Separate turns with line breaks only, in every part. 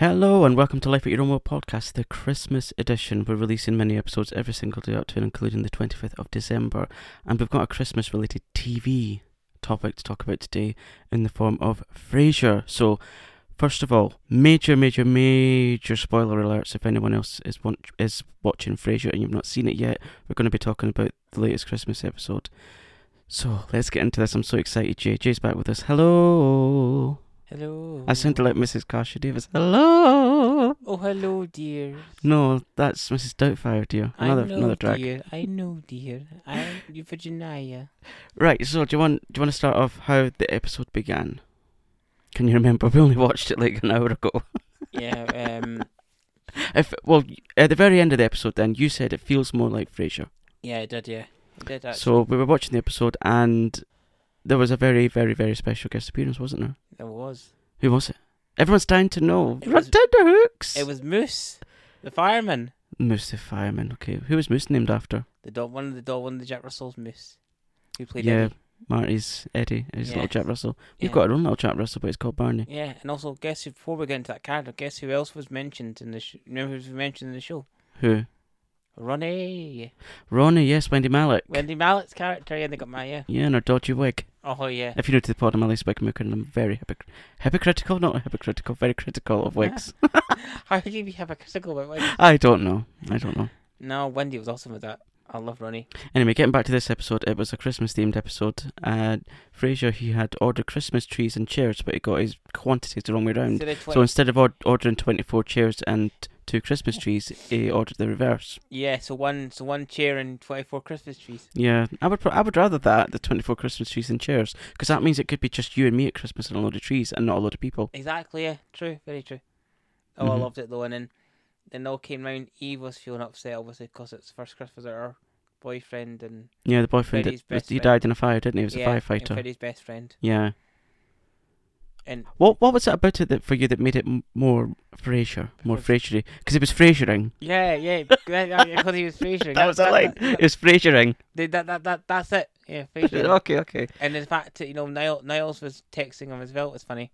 Hello and welcome to Life at Your Own Will podcast, the Christmas edition. We're releasing many episodes every single day up to and including the 25th of December. And we've got a Christmas related TV topic to talk about today in the form of Frasier. So, first of all, major, major, major spoiler alerts if anyone else is, want- is watching Frasier and you've not seen it yet. We're going to be talking about the latest Christmas episode. So, let's get into this. I'm so excited. Jay. Jay's back with us. Hello.
Hello.
I sound like Mrs. Kasia Davis. Hello.
Oh, hello, dear.
No, that's Mrs. Doubtfire, dear. Another
I know,
another drag.
dear. I know, dear. I'm Virginia.
Right. So, do you want do you want to start off how the episode began? Can you remember? We only watched it like an hour ago.
Yeah. Um.
If well, at the very end of the episode, then you said it feels more like Frasier.
Yeah, it did. Yeah, I did. Actually.
So we were watching the episode, and there was a very, very, very special guest appearance, wasn't there?
there was.
Who was it? Everyone's dying to know.
It
Run
was-
down the hooks.
It was Moose, the fireman.
Moose the fireman. Okay, who was Moose named after?
The dog. One of the dog. One of the Jack Russell's Moose. Who played
Yeah,
Eddie.
Marty's Eddie. His little Jack Russell. We've
Yeah.
got our own little Jack Russell, but it's called Barney.
Yeah, and also guess who, before we get into that character, guess who else was mentioned in the sh- remember who was mentioned in the show?
Who?
Ronnie,
Ronnie. Yes, Wendy Malick.
Wendy Malick's character. Yeah, they got my yeah.
Yeah, and her dodgy wig.
Oh yeah.
If you're new to the pod, I'm Alice Wigmaker, and I'm very hypocr- hypocritical, not hypocritical, very critical of wigs.
How could you be hypocritical about Wendy?
I don't know. I don't know.
No, Wendy was awesome with that. I love Ronnie.
Anyway, getting back to this episode, it was a Christmas themed episode. Uh, Frasier, he had ordered Christmas trees and chairs, but he got his quantities the wrong way round.
Instead of
So instead of or- ordering 24 chairs and two Christmas trees, he ordered the reverse.
Yeah, so one so one chair and twenty four Christmas trees.
Yeah, I would I would rather that the 24 Christmas trees and chairs because that means it could be just you and me at Christmas and a load of trees and not a load of people.
Exactly, yeah, true, very true. Oh, I
Mhm.
loved it though, and then then all came round. Eve was feeling upset, obviously, because it's first Christmas with her boyfriend and
Yeah, the boyfriend
Freddie's
that,
best
he died in a fire, didn't he? He was
yeah,
a
and
firefighter.
Freddie's best friend.
Yeah.
And
What what was it about it that for you that made it m- more Frasier, more Frasiery? Because it was Frasiering.
yeah, yeah, because he was Frasier.
That was a line. It was Frasiering.
That, that, that, that, that's it. Yeah, Frasier.
okay, okay.
and the fact that you know Niall, Niles was texting him as well was funny.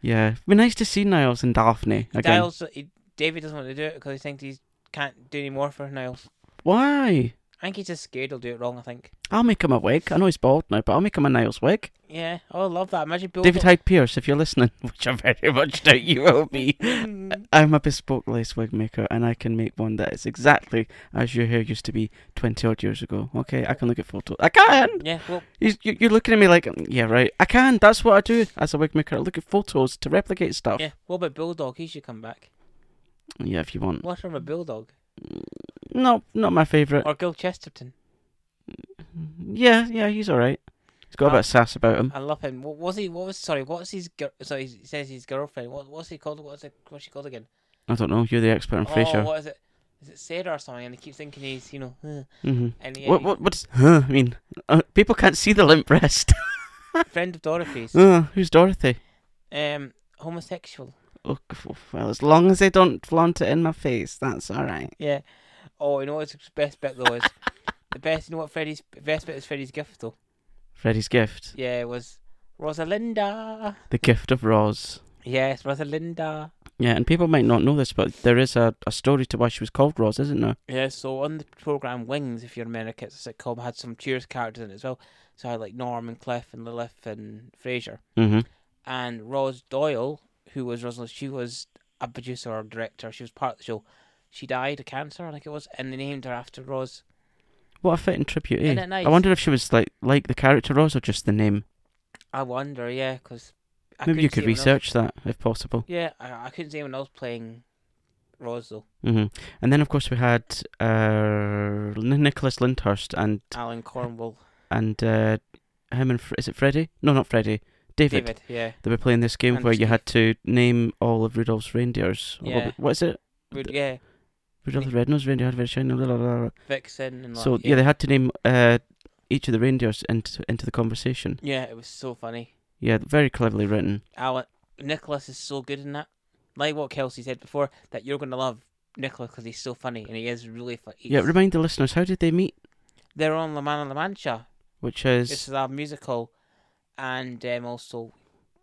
Yeah, it'd be nice to see Niles and Daphne again.
Niles, he, David doesn't want to do it because he thinks he can't do any more for Niles.
Why?
I think he's just scared he'll do it wrong. I think.
I'll make him a wig. I know he's bald now, but I'll make him a Niles wig.
Yeah, oh, I love that. Imagine Bill.
David Hyde Pierce, if you're listening, which I very much doubt you will be.
Mm.
I'm a bespoke lace wig maker, and I can make one that is exactly as your hair used to be 20 odd years ago. Okay, I can look at photos. I can!
yeah, well,
You, you- you're looking at me like, yeah, right. I can. That's what I do as a wig maker. I look at photos to replicate stuff.
yeah. What about Bulldog? He should come back.
Yeah, if you want.
What from a Bulldog
No, not my favourite.
or Gil Chesterton?
Yeah, yeah, he's alright. He's got a bit of sass about him.
I love him. What was he? What was sorry? What's his? Gir- sorry, he says his girlfriend. What what's he called? What's it? What's she called again?
I don't know. You're the expert on
Oh,
Frasier.
what is it? Is it Sarah or something? And he keeps thinking he's you know. Uh,
hmm
and he,
What, what, what's, huh, I mean, uh, people can't see the limp wrist.
friend of Dorothy's.
uh, who's Dorothy?
um, homosexual.
Oh, well, as long as they don't flaunt it in my face, that's alright.
Yeah. Oh, you know what's the best bit though is the best. You know what Freddie's best bit is Freddie's gift though.
Freddie's gift.
Yeah, it was Rosalinda.
The gift of Roz.
Yes, Rosalinda.
Yeah, and people might not know this, but there is a, a story to why she was called Roz, isn't there?
Yeah, so on the program Wings, if you're in America, it's a sitcom had some Cheers characters in it as well. So I had like Norm and Cliff and Lilith and Frasier.
Mm-hmm.
And Roz Doyle, who was Rosalind, she was a producer or director. She was part of the show. She died of cancer, I think it was, and they named her after Roz.
What a fitting tribute, eh?
Isn't it nice?
I wonder if she was like like the character Roz or just the name.
I wonder, yeah, because
Maybe you could research that if possible.
Yeah, I, I couldn't see anyone else playing Roz though.
hmm And then of course we had uh, Nicholas Lyndhurst and
Alan Cornwall,
and uh, him and Fr- is it Freddie? No, not Freddie. David.
David, yeah,
They were playing this game
And
where you had to name all of Rudolph's reindeers.
Yeah.
What, what is it?
Would- yeah,
Rudolph the Red-Nosed Reindeer had very shiny. Blah, blah, blah, blah.
Vixen and
So
like,
yeah, they had to name uh, each of the reindeers into into the conversation.
yeah, it was so funny.
Yeah, very cleverly written.
Alan Nicholas is so good in that. Like what Kelsey said before, that you're gonna love Nicholas because he's so funny and he is really funny.
Yeah, remind the listeners how did they meet?
they're on La Man La Mancha.
Which is
This is a musical, and um, also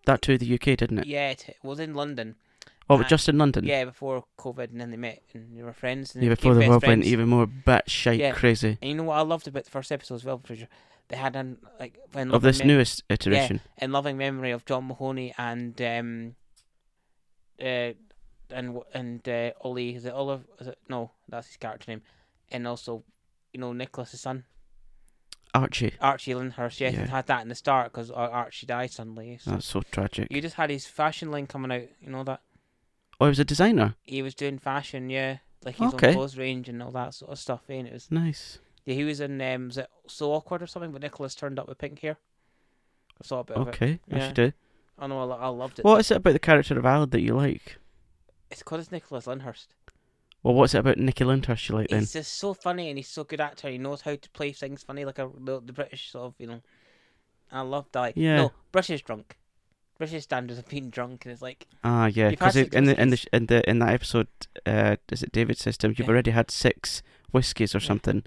that to the UK, didn't it?
yeah, it was in London,
Oh,
Uh,
just in London.
Yeah, before COVID, and then they met and they were friends. And
Yeah, before the world went even more batshite
Yeah.
crazy
And you know what I loved about the first episode as well, Frasier? They had an like when
of this
Mem-
newest iteration.
Yeah, in loving memory of John Mahoney and um, uh, and and uh, Ollie. Is it Olive? Is it no? That's his character name. And also, you know, Nicholas's son,
Archie.
Archie Lyndhurst. Yes,
Yeah.
he had that in the start because Archie died suddenly. So
That's so tragic.
you just had his fashion line coming out. You know that
Oh, he was a designer.
he was doing fashion. Yeah, like his
Okay.
own clothes range and all that sort of stuff. And it was
Nice.
yeah, he was in um, was it so awkward or something? But Nicholas turned up with pink hair. I saw a bit of it.
Okay, I should do.
I know I, lo- I loved it.
What is it about the character of Alan that you like?
It's because it's Nicholas Lyndhurst.
Well, what's it about Nicky Lyndhurst you like then?
He's just so funny and he's so good actor. He knows how to play things funny, like a the, the British sort of, you know. I love that.
Yeah.
No, British drunk. British standards of being drunk, and it's like
Ah, yeah, because in the in the in the in that episode, uh, is it David System? You've
Yeah.
already had six whiskies or
Yeah.
something.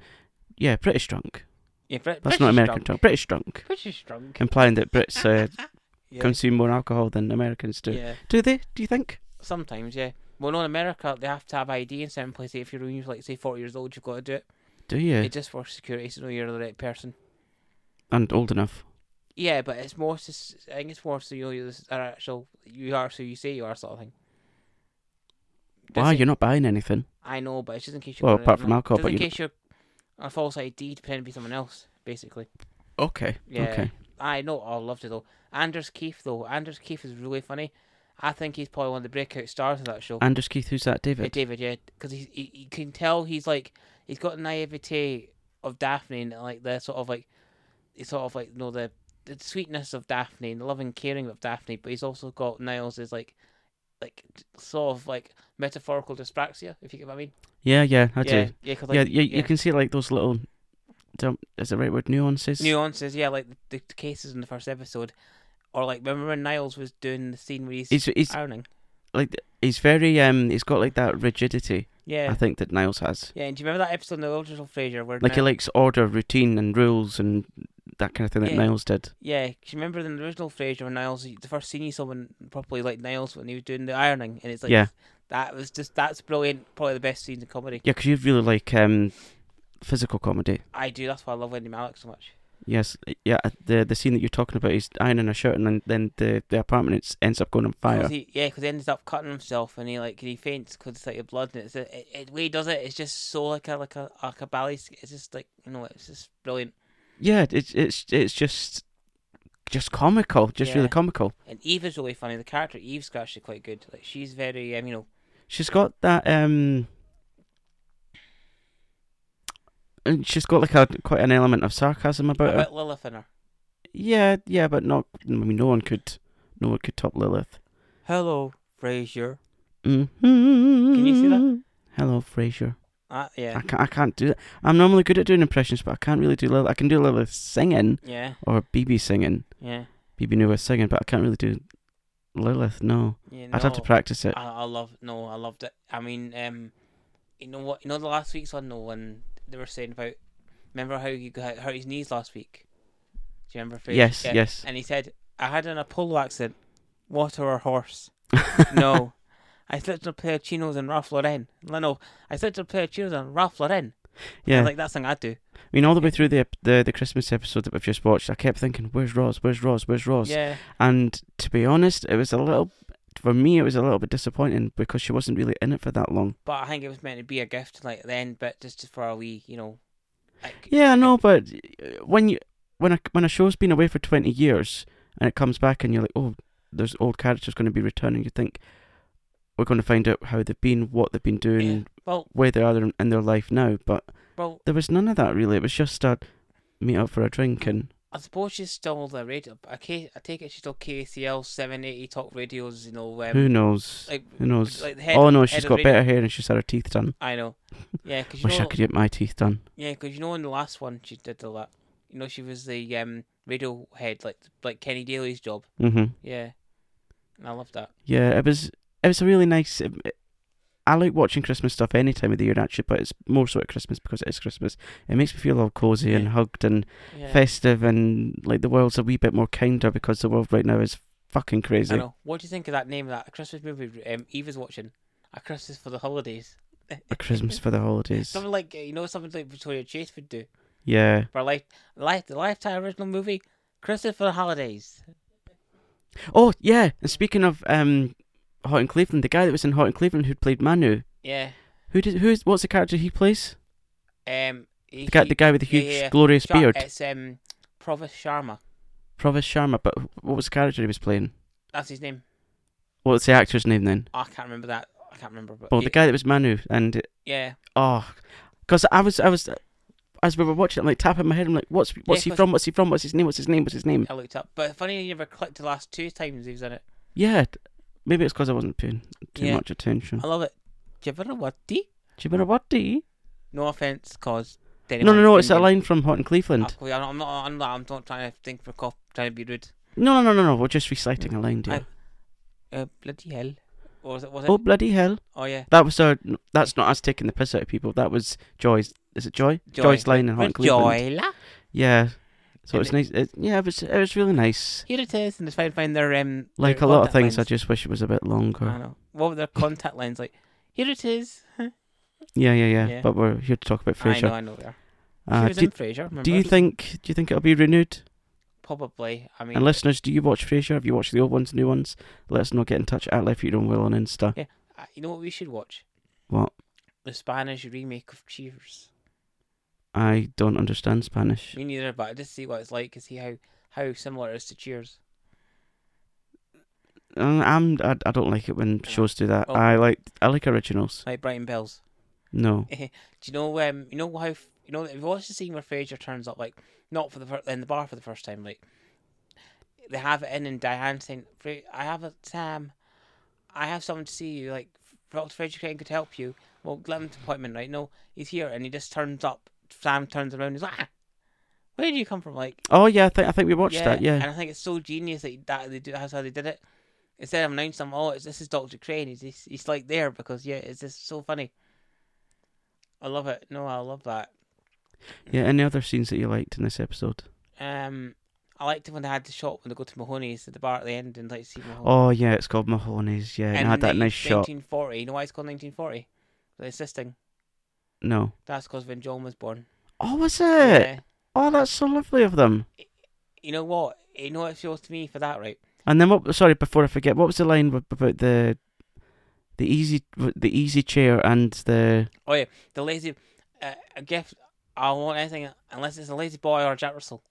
Yeah, British drunk.
yeah, Brit-
That's
British
not American
drunk.
drunk. British drunk,
British drunk.
implying that Brits uh,
yeah.
consume more alcohol than Americans do.
yeah,
Do they? Do you think?
sometimes, yeah. Well, no, in America they have to have ID in certain places. If you're when you're like say forty years old, you've got to do it.
Do you?
It's just for security to know you're the right person.
and old enough.
Yeah, but it's more. to I think it's more so you know you're the actual. You are so you say you are sort of thing.
Why?
It-
You're not buying anything.
I know, but it's just in case you're.
Well, apart from alcohol, but
in
you-
case you're a false ID, pretending to be someone else, basically.
Okay.
Yeah.
Okay.
I know. I loved it though. Anders Keith though. Anders Keith is really funny. I think he's probably one of the breakout stars of that show.
Anders Keith, who's that?
Yeah,
David.
Uh, David, yeah, because he, he you can tell he's like he's got the naivete of Daphne and like the sort of like it's sort of like you know the the sweetness of Daphne and the loving caring of Daphne, but he's also got Niles is like like sort of like metaphorical dyspraxia, if you get what I mean.
Yeah, yeah, I
yeah,
do.
yeah, 'cause,
yeah,
like,
you, you can see like those little. Don't, is the right word? Nuances.
nuances. Yeah, like the, the cases in the first episode, or like remember when Niles was doing the scene where he's,
He's he's
ironing.
like he's very um he's got like that rigidity.
Yeah,
I think that Niles has.
yeah. And do you remember that episode in the original Frasier where
Like he likes order, routine, and rules, and that kind of thing that Niles did.
Yeah, 'cause you remember in the original Frasier when Niles, the first scene you saw when properly like Niles when he was doing the ironing, and it's like
Yeah.
that was just that's brilliant. Probably the best scenes in comedy.
Yeah, because you really like um physical comedy.
I do. That's why I love Wendy Malick so much.
Yes, yeah. The the scene that you're talking about, he's ironing a shirt, and then, then the the apartment ends up going on fire.
he, yeah, because he ends up cutting himself and he like he faints because it's like the blood and it's it, it, it. Way he does it. It's just so like a like a like a ballet. It's just like you know. It's just brilliant.
Yeah, it's it's it's just just comical, just
Yeah.
really comical.
And Eve is really funny. The character Eve's actually quite good. Like she's very um you know
She's got that um. And she's got like a quite an element of sarcasm about her.
Lilith in her.
Yeah, yeah, but not. I mean, no one could, no one could top Lilith.
Hello, Frasier.
Mm-hmm.
Can you see that?
Hello, Frasier.
Uh, yeah,
I can't. I can't do that. I'm normally good at doing impressions, but I can't really do Lilith. I can do Lilith singing
yeah,
or Bebe singing,
yeah.
Bebe Neuwirth singing, but I can't really do Lilith. No,
yeah
I'd have to practice it.
I, I love no, I loved it. I mean, um, you know what? You know the last week's one, no, when they were saying about. Remember how he got hurt his knees last week? Do you remember? Frasier?
Yes,
Yeah.
yes.
And he said, "I had an Apollo accident. Water or horse? no, I slipped on a pair of chinos and Ralph Lauren. No, no, I slipped on a pair of chinos and Ralph Lauren.
Yeah,
like that's something I'd do.
I mean, all the way through the the the Christmas episode that we've just watched, I kept thinking, "Where's Roz? Where's Roz? Where's Roz?"
Yeah,
And to be honest, it was a little, for me, it was a little bit disappointing because she wasn't really in it for that long.
but I think it was meant to be a gift, like then, but just for a wee, you know. Like,
Yeah, I know, but uh, when you when a when a show's been away for twenty years and it comes back and you're like, oh, there's old characters going to be returning, you think we're going to find out how they've been, what they've been doing,
yeah. Well,
where they are in- in their life now. But
well,
there was none of that really. It was just a meet up for a drink and
I suppose she's still the radio. I, I take it she's still KACL 780 talk radios, you know. Um,
who knows?
Like,
Who knows?
Like head
oh no, she's got better hair and she's had her teeth done.
I know. Yeah, because you
Wish
know,
I could get my teeth done.
Yeah, because you know in the last one she did all that. You know, she was the um radio head, like like Kenny Daly's job.
Mm-hmm.
Yeah, and I love that.
Yeah, it was. It was a really nice. It- I like watching Christmas stuff any time of the year actually, but it's more so at Christmas because it is Christmas. It makes me feel all cozy and hugged and
Yeah,
festive, and like the world's a wee bit more kinder because the world right now is fucking crazy.
I know. What do you think of that name of that Christmas movie um, Eva's watching? A Christmas for the Holidays.
A Christmas for the holidays.
Something like you know something like Victoria Chase would do
Yeah.
for a life, life the Lifetime original movie Christmas for the Holidays.
Oh yeah. And speaking of um, Hot in Cleveland, the guy that was in Hot in Cleveland who played Manu.
Yeah.
Who did? Who's? What's the character he plays?
Um. He,
The guy, the guy with the huge,
yeah, yeah.
glorious
Shar-
beard.
It's um Provis Sharma.
Provis Sharma. But what was the character he was playing?
That's his name.
What's the actor's name then?
I can't remember that. I can't remember. But
Well,
yeah,
the guy that was Manu, and
yeah.
oh, because I was, I was, as we were watching, I'm like tapping my head. I'm like, what's, what's he from? What's he from? What's his name? What's his name? What's his name?
I looked up, but funny you never clicked the last two times he was in it.
Yeah, maybe it's because I wasn't paying too
Yeah.
much attention.
I love it. Jibberawatti.
Jibberawatti?
No offense, cause
No, no, no. It's a line from Hot in Cleveland.
I'm not. I'm not. I'm not, I'm not trying to think for cop. Trying to be rude.
No, no, no, no, no. We're just reciting a line, dear.
I- Uh, bloody hell. Or was it? Was it?
Oh
Oh,
bloody hell!
Oh yeah.
That was our. That's not us taking the piss out of people. That was Joy's. Is it Joy?
Joy.
Joy's line in Hot in Cleveland.
Joyla.
Yeah. So it's nice. It, yeah, it was. It was really nice.
Here it is, and it's fine. Find their um.
Like
their
a lot of things, I just wish it was a bit longer.
I know. What were their contact lens like? Here it is.
Yeah, yeah, yeah,
Yeah.
But we're here to talk about
I know. I know. There.
Uh,
she was
do,
in Frasier. Remember?
do you think? Do you think it'll be renewed?
Probably. I mean,
And listeners, do you watch Frasier? Have you watched the old ones, the new ones? Let us know. Get in touch at Life Your Own Will on Insta.
Yeah. uh, you know what we should watch?
What?
The Spanish remake of Cheers.
I don't understand Spanish.
Me neither, but I just see what it's like and see how how similar it is to Cheers.
Uh, I'm. I, I don't like it when shows do that.
Oh.
I like. I like originals.
Like Brighton Belles.
No.
Do you know um you know how you know if you watch the scene where Frasier turns up like not for the in the bar for the first time like they have it in and Diane saying I have a Sam I have someone to see you like Dr. Frasier Crane could help you well let him to appointment right no he's here and he just turns up Sam turns around he's like ah, where did you come from like
Oh yeah, I think I think we watched that. Yeah, and
I think it's so genius that, that they do that's how they did it instead of announcing them oh it's, this is Dr. Crane he's, he's he's like there because yeah it's just so funny I love it no I love that
Yeah. Any other scenes that you liked in this episode?
Um, I liked it when they had the shot when they go to Mahoney's at the bar at the end and like see Mahoney.
Oh yeah, it's called Mahoney's. Yeah, and, it had that nice shot.
1940. You know why it's called 1940? The assisting.
No.
That's because when John was born.
Oh, was it?
Yeah.
Oh, that's so lovely of them.
You know what? You know what it feels to me for that, right?
And then what? Sorry, before I forget, what was the line about the the easy the easy chair and the
Oh yeah, the lazy. Uh, a gift. I don't want anything unless it's a lazy boy or a Jack Russell.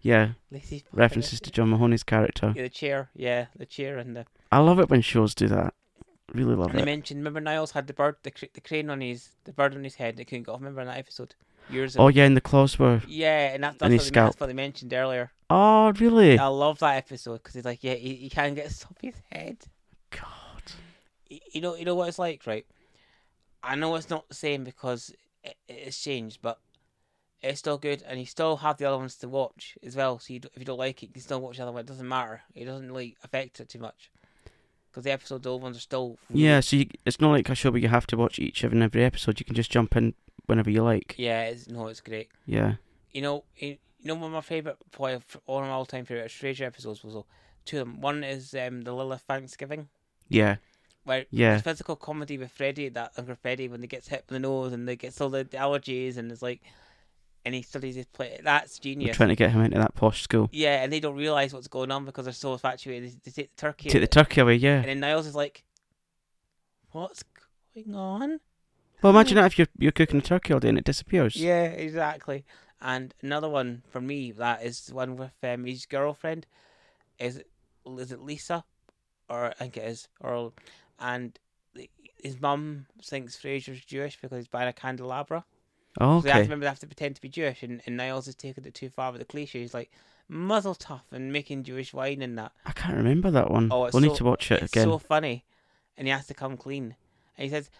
yeah
Lazy boy,
references to John Mahoney's character?
Yeah, the chair. Yeah, the chair and the.
I love it when shows do that. Really love
And they mentioned. Remember Niles had the bird, the, the crane on his, the bird on his head. They couldn't get off. Remember in that episode? Years ago.
Oh yeah, and the claws were.
Yeah, and that, that's,
And
what they, that's what they mentioned earlier.
Oh really?
I love that episode because he's like, yeah, he, he can't get off his head.
God.
Y- You know, you know what it's like, right? I know it's not the same because it, it's changed, but it's still good, and you still have the other ones to watch as well. So you, if you don't like it, you can still watch the other one. It doesn't matter. It doesn't really affect it too much because the episode, the old ones are still.
Yeah, so you, it's not like a show where you have to watch each and every episode. You can just jump in whenever you like.
Yeah, it's, no, it's great.
Yeah.
You know, you, know, one of my favorite, probably one of my all-time favorite Stranger episodes was two of them. One is um, the Lilith Thanksgiving.
Yeah.
where
Yeah.
physical comedy with Freddy, that Uncle Freddy, when he gets hit in the nose and they get all the allergies and it's like, and he studies his play. That's
We're
genius.
trying to get him into that posh school.
Yeah, and they don't realize what's going on because they're so infatuated. They, they take the turkey,
Take the turkey away, yeah.
and then Niles is like, "What's going on?"
Well, imagine that if you're you're cooking a turkey all day and it disappears.
Yeah, exactly. And another one for me that is one with um, his girlfriend. Is it, is it Lisa, or I think it is, or and his mum thinks Frasier's Jewish because he's buying a candelabra.
Oh,
So they have to remember they have to pretend to be Jewish, and, and Niles has taken it too far with the cliche. He's like mazel tov and making Jewish wine and that.
I can't remember that one.
Oh, it's
we'll
so-
need to watch it again.
so funny, and he has to come clean. And he says,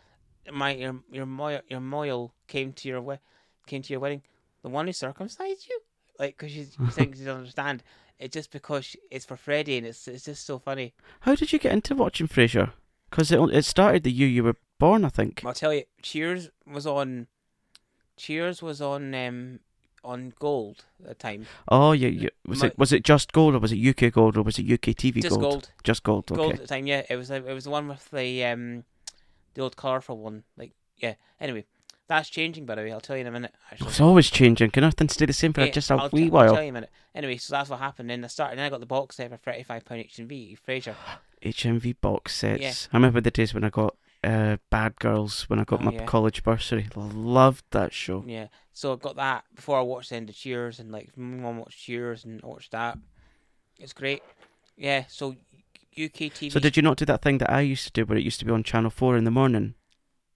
"My your your mohel your mohel came to your we- came to your wedding. The one who circumcised you, like because she thinks he doesn't understand. It's just because she, it's for Freddie, and it's it's just so funny.
How did you get into watching Frasier? Because it it started the year you were born, I think.
I'll tell you, Cheers was on. Cheers was on um on Gold at the time.
Oh, yeah, yeah. Was
My-
it was it just gold or was it UK gold or was it UK TV
Just
gold?
Gold.
Just gold. Okay.
Gold at the time, yeah. It was the- it was the one with the um the old colourful one. Like yeah. Anyway, that's changing by the way. I'll tell you in a minute. Actually.
It's always changing. Can nothing stay the same for
Yeah,
just a
I'll,
wee
I'll
while?
tell you in a minute. Anyway, so that's what happened. Then I started. Then I got the box set for thirty five pound HMV Frasier.
HMV box sets.
Yeah.
I remember the days when I got uh, Bad Girls when I got
Oh,
my
yeah.
college bursary. Loved that show.
Yeah. So I got that before I watched the end of Cheers and like my mum watched Cheers and I watched that. It's great. Yeah. So UK TV.
So did you not do that thing that I used to do where it used to be on Channel 4 in the morning?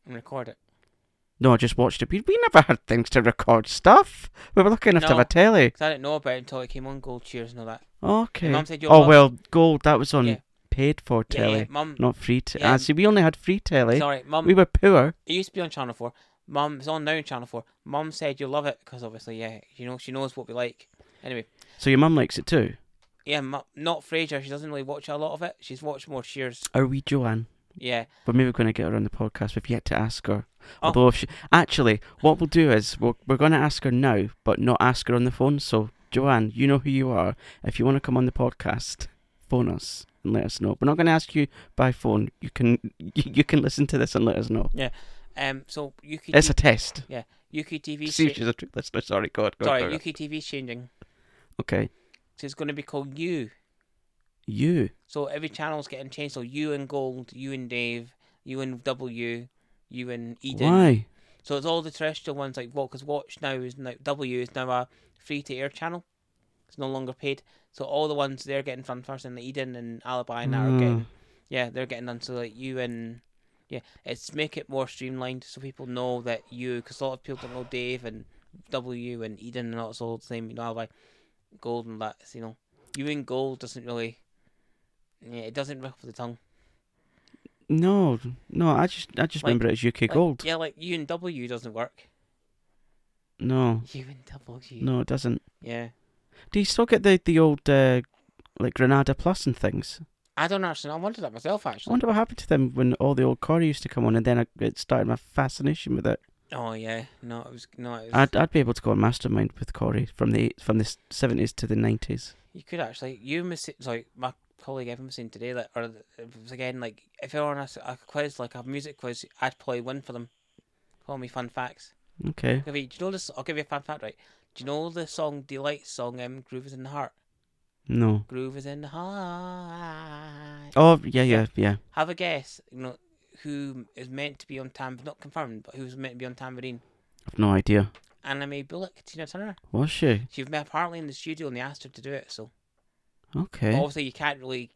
and record it?
No, I just watched it. We, we never had things to record stuff. We were lucky enough to have a telly.
Because I didn't know about it until it came on Gold Cheers and all that.
Okay.
Said
Oh, well, Gold, that was on
Yeah.
Paid for
Yeah,
telly,
yeah, mum.
not free telly.
Yeah.
Ah, see, we only had free telly.
Sorry, mum.
We were poor.
It used to be on Channel Four. Mum, it's on now on Channel Four. Mum said you'll love it because obviously, yeah, you know, she knows what we like. Anyway,
So your mum likes it too.
yeah, mu- not Frasier. She doesn't really watch a lot of it. She's watched more Cheers.
Are we Joanne?
Yeah.
But maybe we're going to get her on the podcast. We've yet to ask her.
Oh.
Although, if she, actually, what we'll do is we're, we're going to ask her now, but not ask her on the phone. So, Joanne, you know who you are. If you want to come on the podcast, phone us and let us know. We're not going to ask you by phone. You can you, you can listen to this and let us know. Yeah.
Um. So UK.
It's a test.
UK TV.
See she's a true listener. Sorry, go on. Go
sorry. TV's changing.
Okay.
So it's going to be called You.
You.
So every channel's getting changed. So You and Gold, You and Dave, You and W, You and Eden.
Why?
So it's all the terrestrial ones like what? Because Watch now is now W is now a free to air channel. It's no longer paid. So all the ones they're getting from first and Eden and Alibi and that are getting yeah they're getting done. So like you and yeah it's make it more streamlined so people know that you because a lot of people don't know Dave and W and Eden and all it's all the same. You know Alibi, Gold and that. You know you and Gold doesn't really yeah it doesn't rough the tongue.
No, no. I just I just
Like-
remember it as UK
Like,
Gold.
Yeah, like you and W doesn't work.
No,
You and W.
no, it doesn't.
Yeah.
Do you still get the the old uh, like Granada Plus and things?
I don't actually. I wondered that myself
I
actually.
wonder what happened to them when all the old Corrie used to come on, and then I, it started my fascination with it.
Oh yeah, no, it was no, it was.
I'd I'd be able to go on Mastermind with Corrie from the from the seventies to the nineties.
you could actually. You was sorry, my colleague Evan was saying today that, or it was again like if you're on a, a quiz like a music quiz, I'd probably win for them. Call me fun facts.
Okay.
I'll give you, do you know this? I'll give you a fun fact, right? Do you know the song Deee-Lite song? Um, Groove is in the heart.
No.
Groove is in the heart.
Oh yeah yeah yeah.
Have a guess. You know who is meant to be on tam, not confirmed, but who's meant to be on tambourine?
I've no idea.
Anna Mae Bullock, Tina Turner.
Was she?
She was apparently in the studio and they asked her to do it. So
Okay.
obviously you can't really,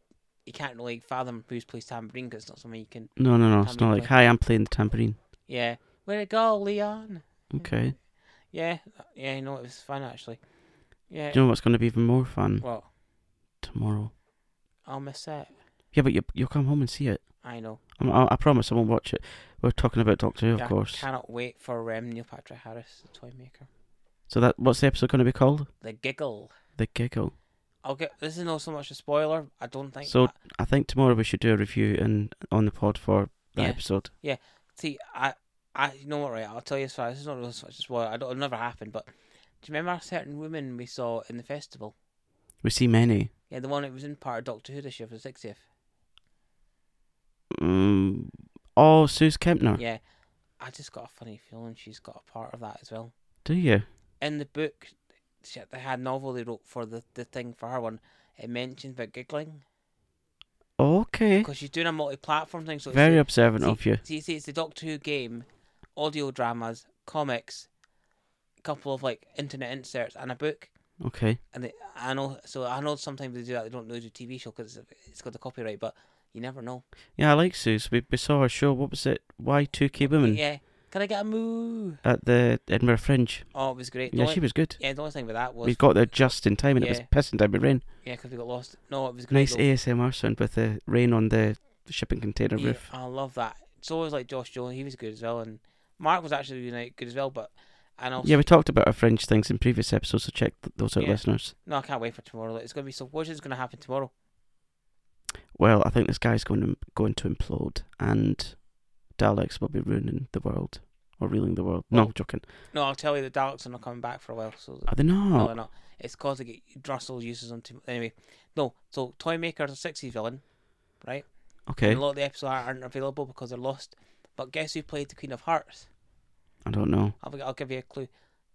you can't really fathom who's plays tambourine because it's not something you can.
No no no. It's not like hi. I'm playing the tambourine.
Yeah, where'd it go, Leon?
Okay.
Yeah, yeah, no, it was fun actually. Yeah.
Do you know what's going to be even more fun
Well,
tomorrow?
I'll miss it.
Yeah, but you you'll come home and see it.
I know.
I'm, I, I promise I won't watch it. We're talking about Doctor Who, of
Yeah,
course.
Cannot wait for um, Neil Patrick Harris, the toy maker.
So that what's the episode going to be called?
The giggle.
The Giggle.
I'll get. This is not so much a spoiler. I don't think.
So-
I-
I think tomorrow we should do a review and on the pod for that
Yeah.
episode. Yeah.
See, I, I, you know what, right? I'll tell you as far. This is not really so much a spoiler. I don't. It'll never happen. But do you remember a certain woman we saw in the festival?
We see many.
Yeah, the one that was in part of Doctor Who this year for the sixtieth.
Um, oh, Suze Kempner.
Yeah, I just got a funny feeling she's got a part of that as well.
Do you?
In the book, they had a novel they wrote for the the thing for her one. It mentions about giggling
Okay.
because she's doing a multi-platform thing. So
Very observant
see-
of you.
See, see, it's the Doctor Who game, audio dramas, comics, a couple of like internet inserts, and a book.
Okay.
And they, I know, so I know sometimes they do that. They don't do the TV show because it's got the copyright, but you never know.
Yeah, I like Suze. We, we saw her show. What was it? Why two K Women
Yeah, can I get a moo?
at the Edinburgh Fringe.
Oh, it was great. The
Yeah,
only-
she was good.
Yeah, the only thing with that was
We got there just in time, and it was
Yeah.
pissing down with rain.
yeah, because we got lost. No, it was great.
Nice
though.
ASMR sound with the rain on the shipping container
Yeah,
roof.
I love that. It's always like Josh Jones. He was good as well, and Mark was actually really good as well. But and also,
Yeah, we talked about our Fringe things in previous episodes, so check th- those out,
Yeah.
listeners.
no, I can't wait for tomorrow. It's gonna be so. What is gonna happen tomorrow?
Well, I think this guy's going to going to implode, and Daleks will be ruining the world. or ruling the world. no,
Well-
joking.
No, I'll tell you, the Daleks are not coming back for a while. So
Are they not?
no, they're not. It's because they get Russell uses them to anyway. No, so Toymaker's a sixties villain, right?
Okay,
And a lot of the episodes aren't available because they're lost. But guess who played the Queen of Hearts?
I don't know.
I'll, I'll give you a clue.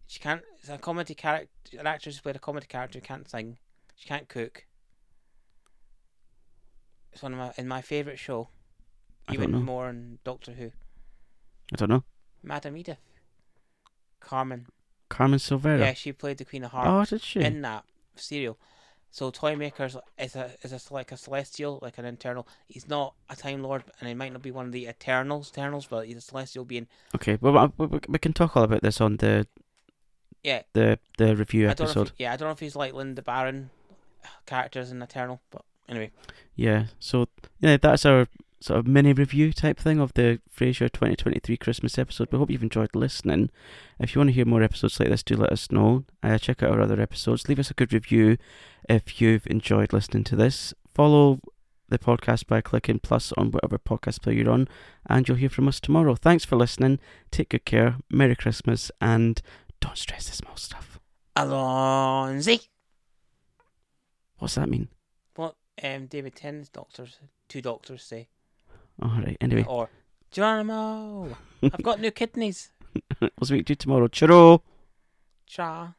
She can't. It's a comedy character. An actress who played a comedy character who can't sing. She can't cook. It's one of my in my favourite show,
I
even more than Doctor Who.
I don't know.
Madame Edith, Carmen.
Carmen Silvera.
Yeah, she played the Queen of Hearts
oh, did she?
in that serial. So Toymaker's is a is a like a celestial, like an internal. He's not a Time Lord, and he might not be one of the Eternals, Eternals, but he's a celestial being.
Okay, well, we, can talk all about this on the
Yeah,
the the review
I don't know.
episode.
If yeah, I don't know if he's like Lynda Baron uh, characters in Eternal, but anyway.
Yeah, so yeah, that's our sort of mini review type thing of the Frasier 2023 Christmas episode. We hope you've enjoyed listening. If you want to hear more episodes like this, do let us know. Uh, check out our other episodes. Leave us a good review if you've enjoyed listening to this. Follow the podcast by clicking plus on whatever podcast player you're on, and you'll hear from us tomorrow. Thanks for listening. Take good care. Merry Christmas, and don't stress the small stuff.
Allons-y.
What's that mean?
What um David Tennant's doctors, two doctors say,
All right. Anyway,
or Geronimo, I've got new kidneys.
we'll speak to you tomorrow. Churro.
Cha.